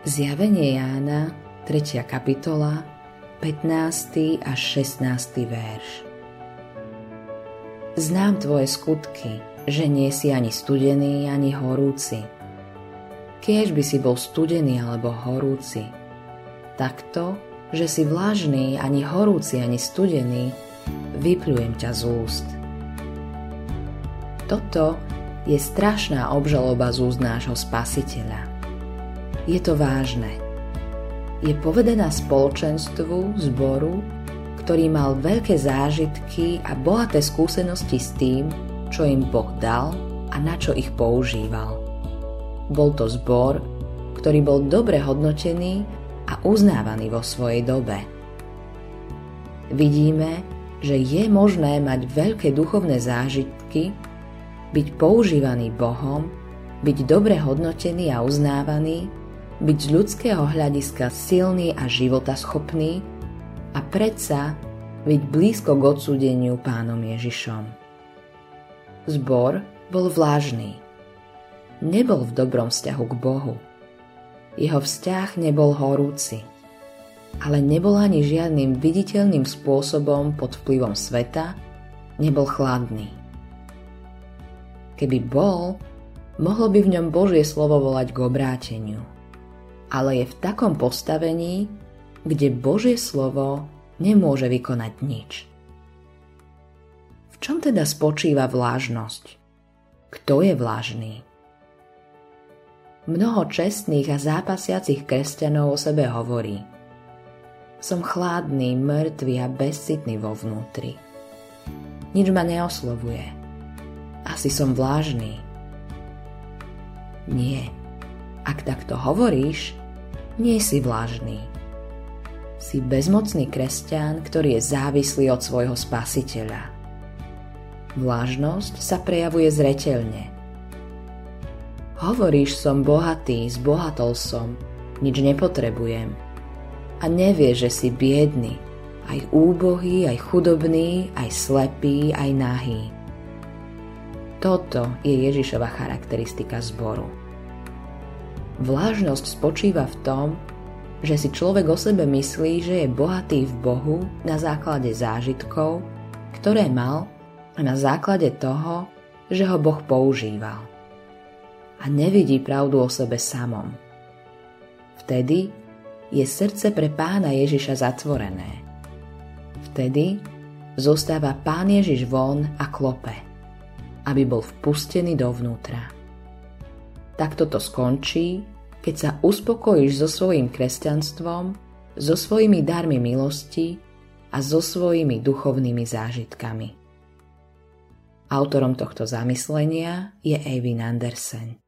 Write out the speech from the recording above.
Zjavenie Jána, 3. kapitola, 15. až 16. verš. Znám tvoje skutky, že nie si ani studený, ani horúci. Kiež by si bol studený alebo horúci. Takto, že si vlažný, ani horúci, ani studený, vypľujem ťa z úst. Toto je strašná obžaloba z úst nášho spasiteľa je to vážne. Je povedená spoločenstvu, zboru, ktorý mal veľké zážitky a bohaté skúsenosti s tým, čo im Boh dal a na čo ich používal. Bol to zbor, ktorý bol dobre hodnotený a uznávaný vo svojej dobe. Vidíme, že je možné mať veľké duchovné zážitky, byť používaný Bohom, byť dobre hodnotený a uznávaný byť z ľudského hľadiska silný a životaschopný a predsa byť blízko k odsúdeniu pánom Ježišom. Zbor bol vlážný. Nebol v dobrom vzťahu k Bohu. Jeho vzťah nebol horúci, ale nebol ani žiadnym viditeľným spôsobom pod vplyvom sveta, nebol chladný. Keby bol, mohlo by v ňom Božie slovo volať k obráteniu – ale je v takom postavení, kde Božie slovo nemôže vykonať nič. V čom teda spočíva vlážnosť? Kto je vlážný? Mnoho čestných a zápasiacich kresťanov o sebe hovorí Som chladný, mŕtvý a bezcitný vo vnútri. Nič ma neoslovuje. Asi som vlážný. Nie. Ak takto hovoríš, nie si vlážný. Si bezmocný kresťan, ktorý je závislý od svojho spasiteľa. Vlážnosť sa prejavuje zreteľne. Hovoríš som bohatý, zbohatol som, nič nepotrebujem. A nevieš, že si biedný, aj úbohý, aj chudobný, aj slepý, aj nahý. Toto je Ježišova charakteristika zboru. Vlážnosť spočíva v tom, že si človek o sebe myslí, že je bohatý v Bohu na základe zážitkov, ktoré mal a na základe toho, že ho Boh používal. A nevidí pravdu o sebe samom. Vtedy je srdce pre pána Ježiša zatvorené. Vtedy zostáva pán Ježiš von a klope, aby bol vpustený dovnútra. Takto to skončí, keď sa uspokojíš so svojím kresťanstvom, so svojimi darmi milosti a so svojimi duchovnými zážitkami. Autorom tohto zamyslenia je Eivin Andersen.